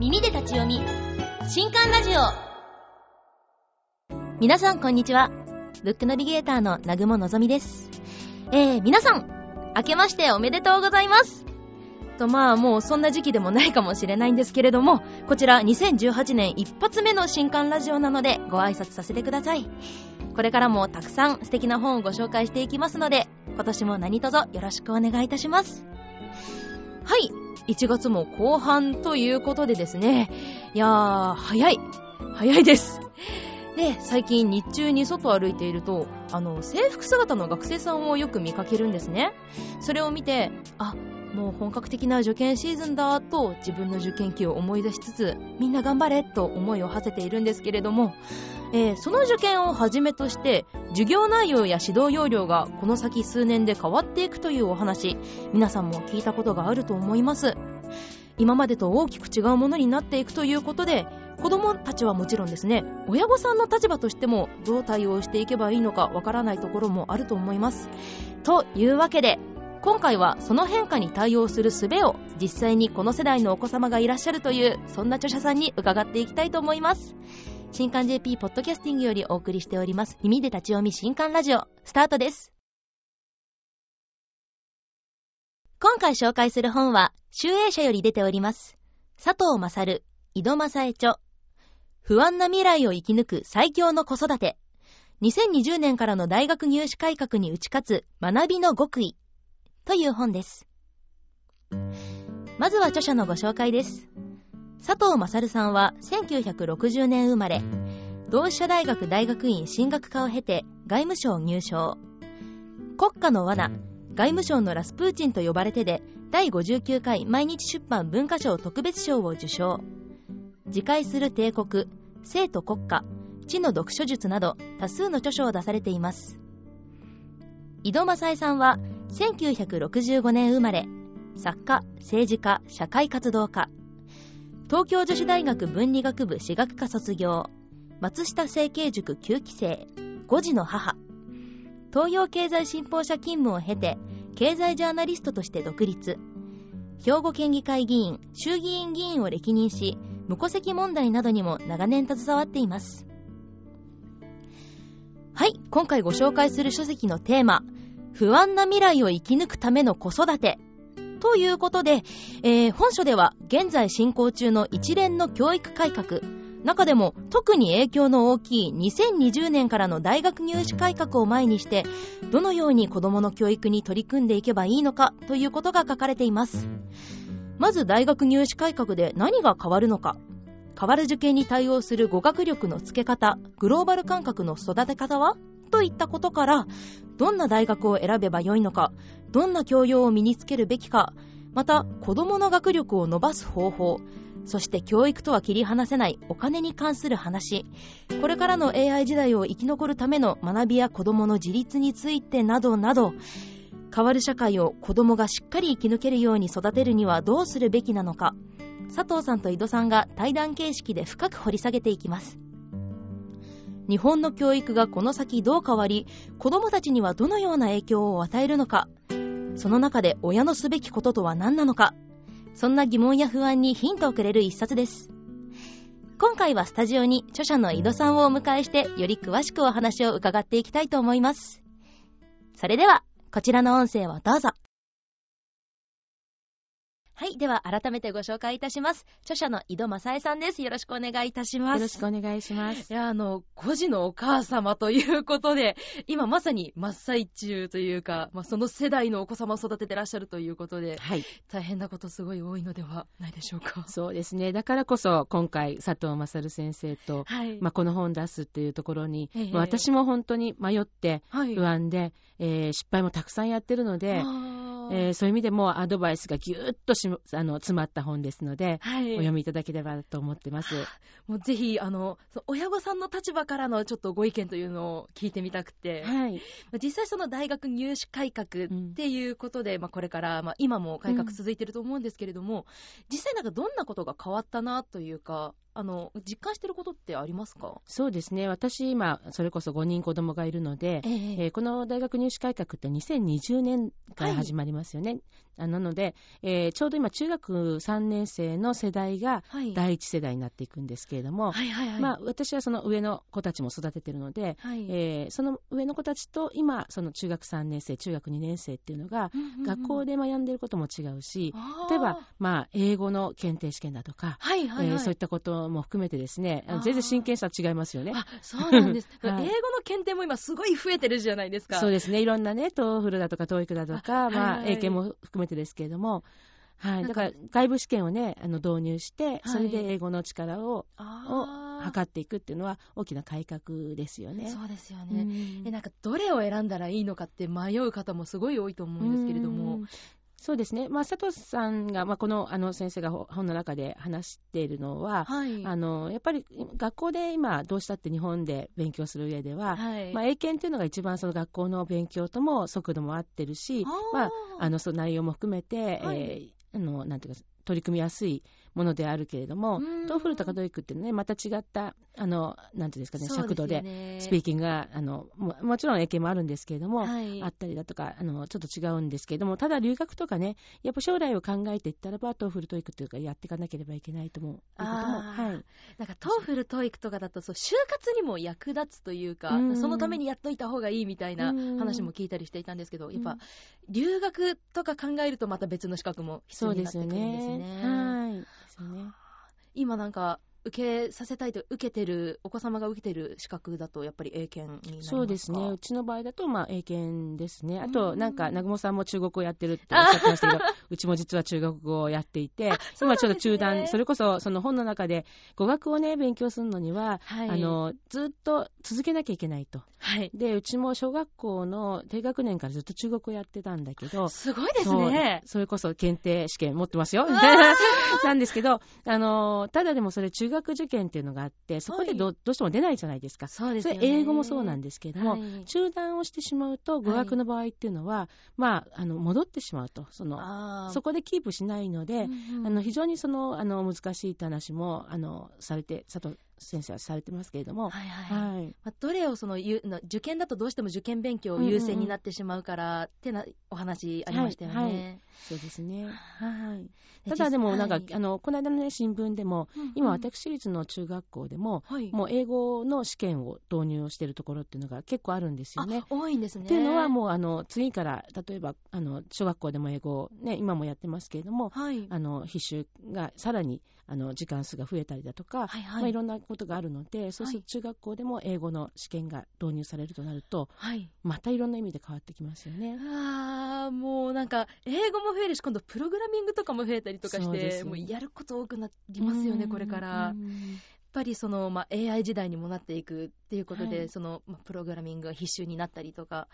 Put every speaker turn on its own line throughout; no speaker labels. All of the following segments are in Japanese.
耳で立ち読み。新刊ラジオ。皆さんこんにちは。ブックナビゲーターの南雲のぞみです。えー、皆さん明けましておめでとうございます。とまあもうそんな時期でもないかもしれないんですけれどもこちら2018年一発目の新刊ラジオなのでご挨拶させてください。これからもたくさん素敵な本をご紹介していきますので今年も何卒よろしくお願いいたします。はい。1月も後半ということでですね。いやー早い。早いです。で最近日中に外歩いているとあの制服姿の学生さんをよく見かけるんですね。それを見てあもう本格的な受験シーズンだと自分の受験期を思い出しつつみんな頑張れと思いを馳せているんですけれども、えー、その受験をはじめとして授業内容や指導要領がこの先数年で変わっていくというお話皆さんも聞いたことがあると思います。今までと大きく違うものになっていくということで子供たちはもちろんですね親御さんの立場としてもどう対応していけばいいのかわからないところもあると思います。というわけで今回はその変化に対応する術を実際にこの世代のお子様がいらっしゃるというそんな著者さんに伺っていきたいと思います。新刊 JP ポッドキャスティングよりお送りしております耳で立ち読み新刊ラジオスタートです。今回紹介する本は集英社より出ております佐藤勝井戸正恵著。不安な未来を生き抜く最強の子育て。2020年からの大学入試改革に打ち勝つ学びの極意。という本です。まずは著者のご紹介です。佐藤勝さんは1960年生まれ、同志社大学大学院進学科を経て外務省入省。国家の罠、外務省のラスプーチンと呼ばれてで第59回毎日出版文化賞特別賞を受賞。自戒する帝国、生と国家、知の読書術など多数の著書を出されています。井戸正恵さんは1965年生まれ作家政治家社会活動家。東京女子大学文理学部私学科卒業。松下政経塾9期生。5児の母。東洋経済新報社勤務を経て経済ジャーナリストとして独立。兵庫県議会議員衆議院議員を歴任し無戸籍問題などにも長年携わっています。はい今回ご紹介する書籍のテーマ不安な未来を生き抜くための子育て。ということで、えー、本書では現在進行中の一連の教育改革、中でも特に影響の大きい2020年からの大学入試改革を前にして、どのように子供の教育に取り組んでいけばいいのかということが書かれています。まず大学入試改革で何が変わるのか。変わる受験に対応する語学力のつけ方、グローバル感覚の育て方は？といったことからどんな大学を選べばよいのかどんな教養を身につけるべきかまた子どもの学力を伸ばす方法そして教育とは切り離せないお金に関する話これからの AI 時代を生き残るための学びや子どもの自立についてなどなど変わる社会を子どもがしっかり生き抜けるように育てるにはどうするべきなのか佐藤さんと井戸さんが対談形式で深く掘り下げていきます。日本の教育がこの先どう変わり子どもたちにはどのような影響を与えるのか。その中で親のすべきこととは何なのか。そんな疑問や不安にヒントをくれる一冊です。今回はスタジオに著者の井戸さんをお迎えしてより詳しくお話を伺っていきたいと思います。それではこちらの音声をどうぞ。はい。では、改めてご紹介いたします。著者の井戸正恵さんです。よろしくお願いいたします。
よろしくお願いします。
いや、あの、孤児のお母様ということで、今まさに真っ最中というか、まあ、その世代のお子様を育ててらっしゃるということで、はい。大変なことすごい多いのではないでしょうか。
そうですね。だからこそ、今回、佐藤勝先生と、はい。まあ、この本出すっていうところに、えー、私も本当に迷って、不安で、はい、えー、失敗もたくさんやってるので、えー、そういう意味でもアドバイスがぎゅっとしあの詰まった本ですので、はい、お読みいただければと思ってます。
もうぜひあの親御さんの立場からのちょっとご意見というのを聞いてみたくて、はい、実際その大学入試改革っていうことで、うん、まあ、これから、まあ、今も改革続いてると思うんですけれども、うん、実際なんかどんなことが変わったなというかあの実感してることってありますか？
そうですね、私、今、それこそ5人子供がいるので、えー、えー、この大学入試改革って2020年から始まりますよね、はい、なので、えー、ちょうど今、中学3年生の世代が第一世代になっていくんですけれども、はいはいはい。まあ、私はその上の子たちも育ててるので、はい、えー、その上の子たちと今、その中学3年生、中学2年生っていうのが、学校で学んでることも違うし、例えば、まあ、英語の検定試験だとか、はいはいはい。えー、そういったことも含めてですね、全然真剣さ違いますよね。あ
そうなんです、はい、英語の検定も今、すごい増えてるじゃないですか。
そうですね、いろんなね、 TOEFL だとか、 TOEIC だとか、まあ、英検も含めてですけれども、はい、だから外部試験をね、あの導入して、それで英語の力を、を測っていくっていうのは大きな改革ですよね。
そうですよね。えなんかどれを選んだらいいのかって迷う方もすごい多いと思うんですけれども。
そうですね、まあ、佐藤さんが、まあ、このあの先生が本の中で話しているのは、はい、あのやっぱり学校で今、どうしたって日本で勉強する上では、はい、まあ、英検というのが一番その学校の勉強とも速度も合ってるし、まあ、あのその内容も含めて、はい、えーあのなんていうか取り組みやすいものであるけれども、 TOEFL とか TOEIC ってね、また違った、あの、なんていうんですかね、尺度で、スピーキングが、あの、ももちろん英検もあるんですけれども、はい、あったりだとか、あの、ちょっと違うんですけれども、ただ留学とかね、やっぱ将来を考えていったらば、 TOEFL、TOEIC というか、やっていかなければいけないと思う。
はい。なんか、 TOEFL、TOEIC とかだと、そう、就活にも役立つというか、うそのためにやっといた方がいいみたいな話も聞いたりしていたんですけど、やっぱ、留学とか考えると、また別の資格も必要になってくるんですね。そうですよね。はい。ですね。今なんか受けさせたいと、受けてる、お子様が受けてる資格だと、やっぱり英検になりますか？
そうですね。うちの場合だと、まあ、英検ですね。あと、なんか、南雲さんも中国語やってるっておっしゃってましたけど、うちも実は中国語をやっていて、今ちょっと中断、それこそ、その本の中で、語学をね、勉強するのには、はい、あの、ずっと続けなきゃいけないと。はい。で、うちも小学校の低学年からずっと中国語やってたんだけど、
すごいですね。
それこそ検定試験持ってますよ。なんですけど、あの、ただでもそれ中学受験っていうのがあって、そこでどはい、どうしても出ないじゃないですか。そうですね。英語もそうなんですけれども、はい、中断をしてしまうと、語学の場合っていうのは、はい、まあ、あの、戻ってしまうと。その、そこでキープしないので、うんうん、あの、非常にその、あの、難しいって話も、あの、されて、佐藤先生はされてますけれども、はいはいはい
まあ、どれをその受験だとどうしても受験勉強優先になってしまうからってな、お話ありましたよね。はいはい、
そうですね。はい。ただでもなんか、はい、あのこの間の、ね、新聞でも、うんうん、今私立の中学校でも、はい、もう英語の試験を導入しているところっていうのが結構あるんですよね。
多いんですね。
っていうのはもうあの次から例えばあの小学校でも英語ね今もやってますけれども、はい、あの必修がさらにあの時間数が増えたりだとか、はいはい。まあ、いろんなことがあるので、そうすると中学校でも英語の試験が導入されるとなると、はい、またいろんな意味で変わってきますよね。
あもうなんか、英語も増えるし、今度プログラミングとかも増えたりとかして、もうやること多くなりますよね、これから。ぱりその、まあ、AI 時代にもなっていくっていうことで、はい、その、まあ、プログラミングが必修になったりとか、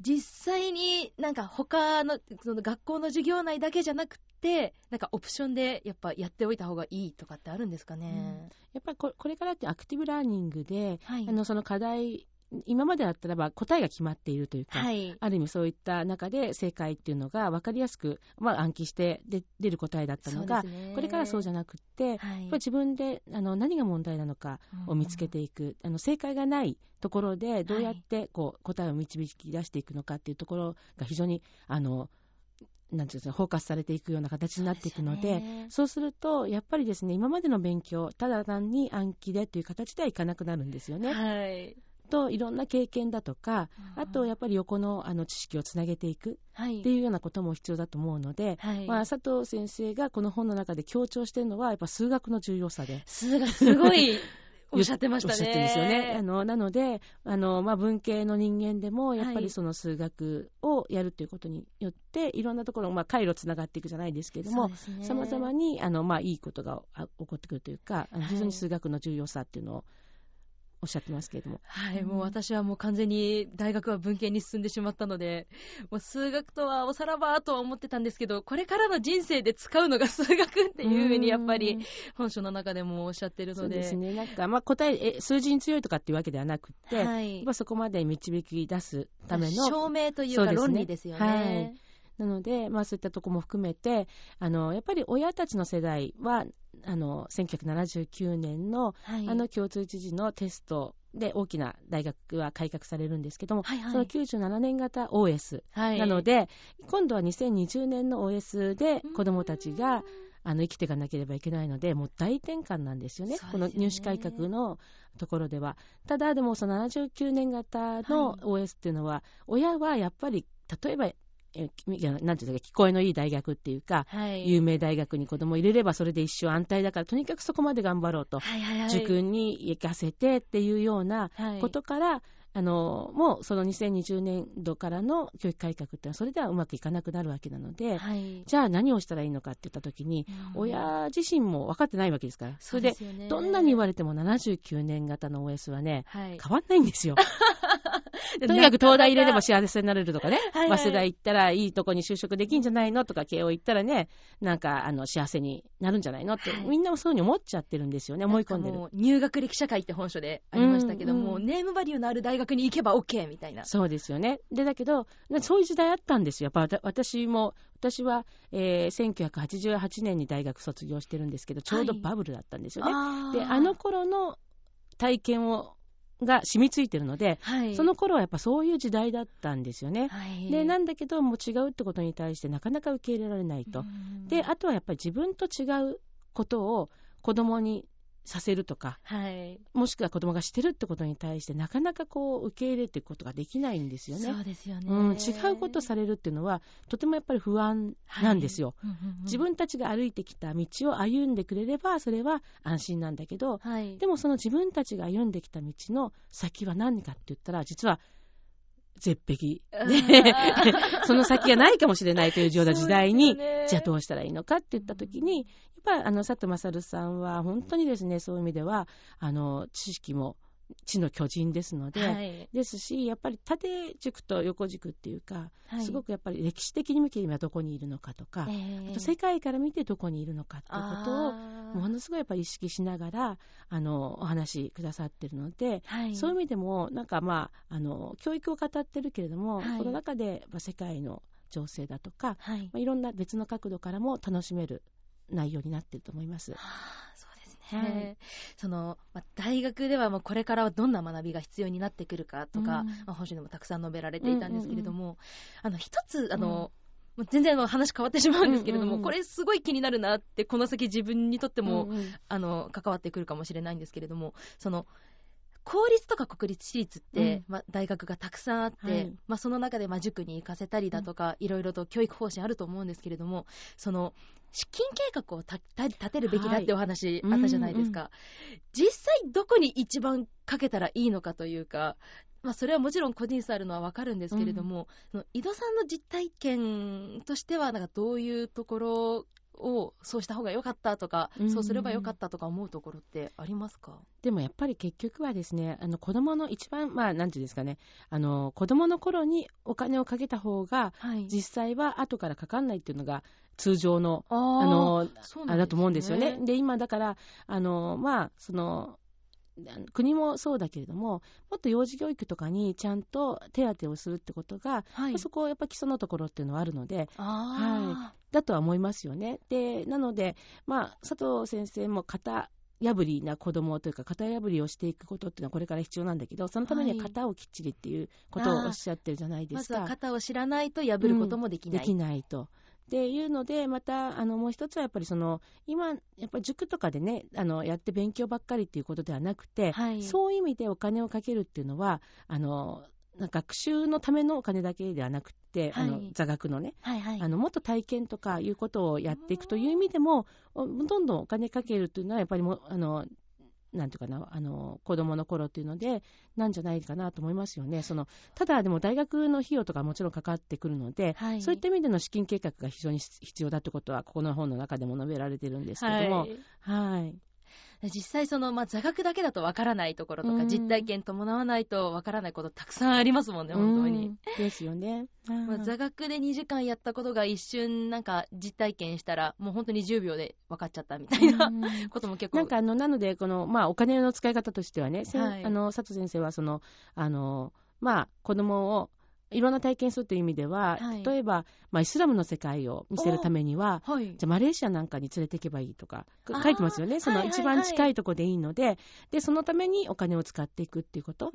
実際になんか他の、その学校の授業内だけじゃなくて、なんかオプションでやっぱやっておいた方がいいとかってあるんですかね？うん、
やっぱりこれからってアクティブラーニングで、はい、あのその課題今までだったらば答えが決まっているというか、はい、ある意味そういった中で正解っていうのが分かりやすく、まあ、暗記して出る答えだったのが、ね、これからそうじゃなくって、はい、自分であの何が問題なのかを見つけていく、うん、あの正解がないところでどうやってこう答えを導き出していくのかっていうところが非常にあのなんていうんですか、フォーカスされていくような形になっていくので、そう、すると、やっぱりですね、今までの勉強、ただ単に暗記でという形ではいかなくなるんですよね。はい。といろんな経験だとか、あとやっぱり横のあの知識をつなげていくっていうようなことも必要だと思うので、はい、まあ、佐藤先生がこの本の中で強調しているのは、やっぱ数学の重要さで。
数学すごい おっしゃってましたね。おっしゃってるんですよね。
あのなので、あのまあ、文系の人間でも、やっぱりその数学をやるということによって、はい、いろんなところ、まあ、回路つながっていくじゃないですけれども、さまざまにあの、まあ、いいことが起こってくるというか、非常に数学の重要さっていうのを、おっしゃってますけれども。
はい、もう私はもう完全に大学は文系に進んでしまったので、もう数学とはおさらばとは思ってたんですけど、これからの人生で使うのが数学っていうふうにやっぱり本書の中でもおっしゃってるので。そう
ですね。なんか、まあ答え、え数字に強いとかっていうわけではなくて、はい、まあそこまで導き出すための。
証明というか論理ですよね。はい
なので、まあ、そういったところも含めてあのやっぱり親たちの世代はあの1979年の、はい、あの共通知事のテストで大きな大学は改革されるんですけども、はいはい、その97年型 OS なので、はい、今度は2020年の OS で子どもたちがあの生きていかなければいけないので、もう大転換なんですよね、よね。この入試改革のところでは。ただ、でもその79年型の OS っていうのは、はい、親はやっぱり、例えばえなんていうか、聞こえのいい大学っていうか、はい、有名大学に子供入れればそれで一生安泰だから、とにかくそこまで頑張ろうと、はいはいはい、塾に行かせてっていうようなことから、あのもうその2020年度からの教育改革っていうのはそれではうまくいかなくなるわけなので、はい、じゃあ何をしたらいいのかって言った時に、うん、親自身も分かってないわけですから。それでどんなに言われても79年型の OS はね、はい、変わんないんですよ。とにかく東大入れれば幸せになれるとかね、はいはい、早稲田行ったらいいとこに就職できんじゃないのとか、慶応行ったらね、なんかあの幸せになるんじゃないのって、はい、みんなもそういうふうに思っちゃってるんですよね、思い込んでる。
入学歴社会って本書でありましたけども、うんうん、ネームバリューのある大学に行けば OK みたいな。
そうですよね。で、だけど、そういう時代あったんですよ。やっぱ私も、私は、えー、1988年に大学卒業してるんですけど、ちょうどバブルだったんですよね。はい、で、あの頃の体験をが染みついてるので、はい、その頃はやっぱそういう時代だったんですよね。はい、でなんだけどもう違うってことに対してなかなか受け入れられないと。であとはやっぱり自分と違うことを子供にさせるとか、はい、もしくは子供がしてるってことに対してなかなかこう受け入れていくことができないんですよね。
そうですよね、
うん、違うことされるっていうのはとてもやっぱり不安なんですよ、はい。自分たちが歩いてきた道を歩んでくれればそれは安心なんだけど、はい、でもその自分たちが歩んできた道の先は何かって言ったら実は絶壁。で、その先がないかもしれないというような時代に、ね、じゃあどうしたらいいのかって言ったときに、やっぱりあの佐藤勝さんは本当にですね、そういう意味では、あの知識も地の巨人ですので、はい、ですし、やっぱり縦軸と横軸っていうか、はい、すごくやっぱり歴史的に見て今どこにいるのかとか、えー、あと世界から見てどこにいるのかっていうことを、ものすごいやっぱり意識しながら、あの、お話しくださってるので、はい、そういう意味でも、なんかまあ、あの、教育を語ってるけれども、その中で、まあ、世界の情勢だとか、はい。まあ、いろんな別の角度からも楽しめる内容になってると思います。は
あはい、その、まあ、大学ではもうこれからはどんな学びが必要になってくるかとか、うん、まあ、本書でもたくさん述べられていたんですけれども、うんうんうん、あの一つあの、うん、全然話変わってしまうんですけれども、うんうんうん、これすごい気になるなってこの先自分にとっても、うんうん、あの関わってくるかもしれないんですけれどもその公立とか国立私立って、うん、まあ、大学がたくさんあって、はい、まあ、その中でまあ塾に行かせたりだとか、いろいろと教育方針あると思うんですけれどもその資金計画を立てるべきだってお話あったじゃないですか、はいうんうん、実際どこに一番かけたらいいのかというかまあ、それはもちろん個人差あるのは分かるんですけれども、うん、井戸さんの実体験としてはなんかどういうところをそうした方が良かったとか、うん、そうすれば良かったとか思うところってありますか？
でもやっぱり結局はですね、あの子供の一番、まあ、なんていうんですかね、あの子供の頃にお金をかけた方が、はい、実際は後からかかんないっていうのが、通常の、あの、あ、れだと思うんですよね。で、今だから、あの、まあ、その、国もそうだけれども、もっと幼児教育とかにちゃんと手当をするってことが、はい、そこやっぱ基礎のところっていうのはあるので、はい、だとは思いますよね。で、なので、まあ、佐藤先生も型破りな子供というか、型破りをしていくことっていうのはこれから必要なんだけど、そのためには型をきっちりっていうことをおっしゃってるじゃないですか。
まずは型を知らないと破ることもできない。
うん、できないと。っていうので、また、あの、もう一つはやっぱりその、今、やっぱり塾とかでね、あの、やって勉強ばっかりっていうことではなくて、はい、そういう意味でお金をかけるっていうのは、あの、学習のためのお金だけではなくて、はい、あの座学のね、はいはい、あのもっと体験とかいうことをやっていくという意味でも、どんどんお金かけるというのは、やっぱりもあのなんていうかな、あの、子供の頃っていうので、なんじゃないかなと思いますよね。その、ただでも大学の費用とかもちろんかかってくるので、はい、そういった意味での資金計画が非常に必要だってことは、ここの本の中でも述べられてるんですけども、はい。はい
実際その、まあ、座学だけだとわからないところとか、実体験伴わないとわからないことたくさんありますもんね、本当に。
ですよね。
まあ、座学で2時間やったことが一瞬なんか実体験したら、もう本当に10秒で分かっちゃったみたいな ことも結構。
なんかあの、なので、この、まあ、お金の使い方としてはね、はい、あの、佐藤先生はその、あの、まあ、子供をいろんな体験するという意味では、はい、例えば、まあ、イスラムの世界を見せるためには、はい、じゃあマレーシアなんかに連れていけばいいとか書いてますよね。その一番近いところでいいのではいはいはい、でそのためにお金を使っていくっていうこと。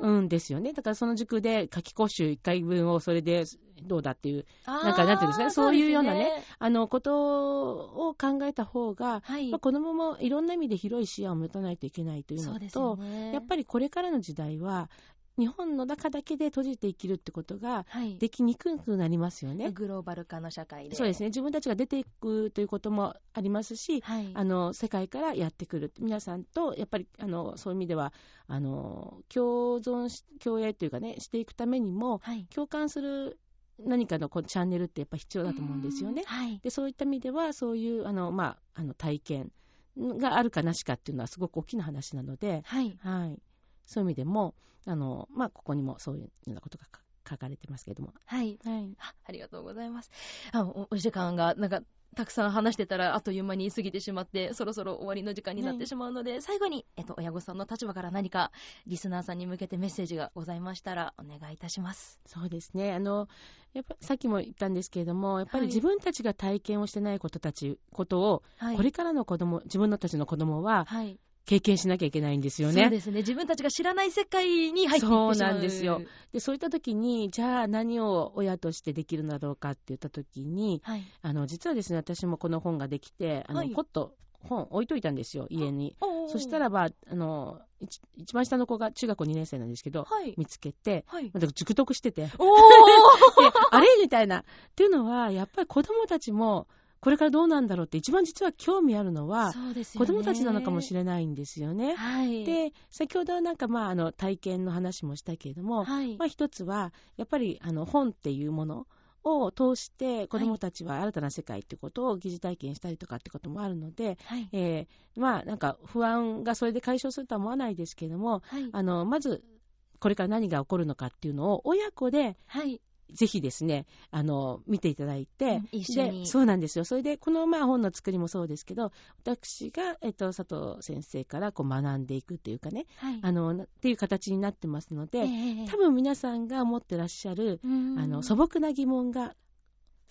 うん。ですよね。だからその塾で夏季講習1回分をそれでどうだっていう、なんかなんていうんですかね、そういうようなね、ねあの、ことを考えた方が、はい、まあ、子供もいろんな意味で広い視野を持たないといけないというのと、ね、やっぱりこれからの時代は、日本の中だけで閉じて生きるってことができにくくなりますよね、はい、
グローバル化の社会で。
そうですね。自分たちが出ていくということもありますし、はい、あの世界からやってくる。皆さんとやっぱりあのそういう意味ではあの共存共栄というかねしていくためにも、はい、共感する何かのこのチャンネルってやっぱ必要だと思うんですよね。はい、でそういった意味ではそういうあの、まあ、あの体験があるかなしかっていうのはすごく大きな話なので、はい、はい、そういう意味でもあの、まあ、ここにもそういうようなことが書かれてますけれども。
はい。はい、あありがとうございます。あおお時間が、なんか、たくさん話してたらあっという間に過ぎてしまってそろそろ終わりの時間になってしまうので、はい、最後に、えっと、親御さんの立場から何かリスナーさんに向けてメッセージがございましたらお願いいたします
そうですねあのやっぱさっきも言ったんですけれどもやっぱり自分たちが体験をしてないことたち、ことを、はい、これからの子供自分たちの子供は、はい、経験しなきゃいけないんですよね。
そうですね。自分たちが知らない世界に入っていってしまう
そうなんですよ。で、そういった時に、じゃあ何を親としてできるんだろうかって言った時に、はい、あの、実はですね、私もこの本ができて、あの、はい、ポッと本置いといたんですよ、家に。そしたらば、あの、一番下の子が中学校2年生なんですけど、はい、見つけて、はい、熟読してて、あれ？みたいな。っていうのは、やっぱり子供たちも、これからどうなんだろうって一番実は興味あるのは、ね、子供たちなのかもしれないんですよね。はい、で先ほどなんかまああの体験の話もしたけれども、はい、まあ、一つはやっぱりあの本っていうものを通して子どもたちは新たな世界ってことを疑似体験したりとかってこともあるので、はい、えー、まあなんか不安がそれで解消するとは思わないですけれども、はい、あのまずこれから何が起こるのかっていうのを親子でぜひですね、あの、見ていただいて、うん、
一緒に。
そうなんですよ。それで、この、まあ、本の作りもそうですけど、私が、えっと、佐藤先生からこう学んでいくっていうかね、はい、あの、っていう形になってますので、えー、多分皆さんが持ってらっしゃる、あの、素朴な疑問が、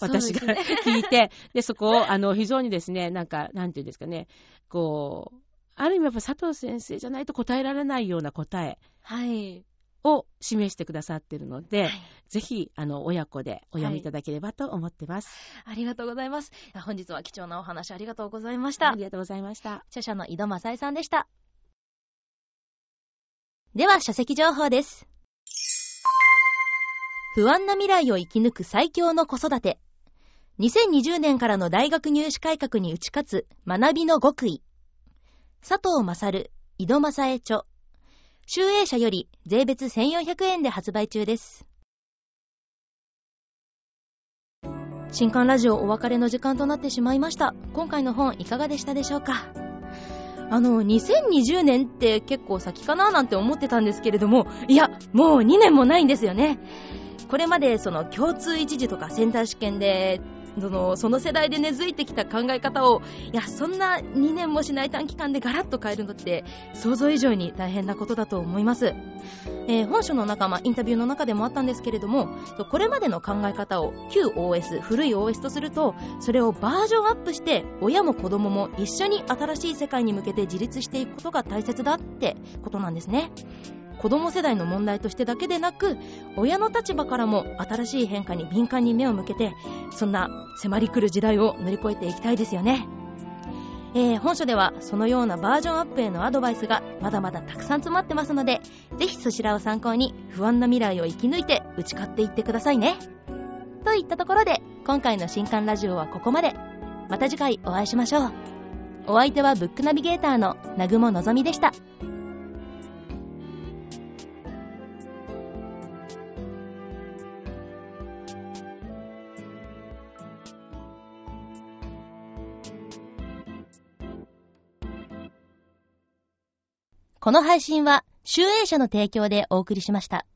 私が、聞いて、で、そこを、あの、非常にですね、なんか、なんていうんですかね、こう、ある意味やっぱ佐藤先生じゃないと答えられないような答え。はい。を示してくださっているので、はい、ぜひ、あの、親子でお読みいただければと思ってます、
はい。ありがとうございます。本日は貴重なお話ありがとうございました。
ありがとうございました。
著者の井戸正恵さんでした。では、書籍情報です。不安な未来を生き抜く最強の子育て。2020年からの大学入試改革に打ち勝つ学びの極意。佐藤勝、井戸正恵著、集英社より税別1400円で発売中です。新刊ラジオお別れの時間となってしまいました。今回の本いかがでしたでしょうか？あの、2020年って結構先かななんて思ってたんですけれども、いや、もう2年もないんですよね。これまでその共通一時とかセンター試験でそのその世代で根付いてきた考え方をいやそんな2年もしない短期間でガラッと変えるのって想像以上に大変なことだと思います、えー、本書の仲間インタビューの中でもあったんですけれどもこれまでの考え方を旧 OS 古い OS とするとそれをバージョンアップして親も子供も一緒に新しい世界に向けて自立していくことが大切だってことなんですね。子供世代の問題としてだけでなく親の立場からも新しい変化に敏感に目を向けてそんな迫り来る時代を乗り越えていきたいですよね、えー、本書ではそのようなバージョンアップへのアドバイスがまだまだたくさん詰まってますのでぜひそちらを参考に不安な未来を生き抜いて打ち勝っていってくださいね。といったところで今回の新刊ラジオはここまで。また次回お会いしましょう。お相手はブックナビゲーターの南雲のぞみでした。この配信は、集英社の提供でお送りしました。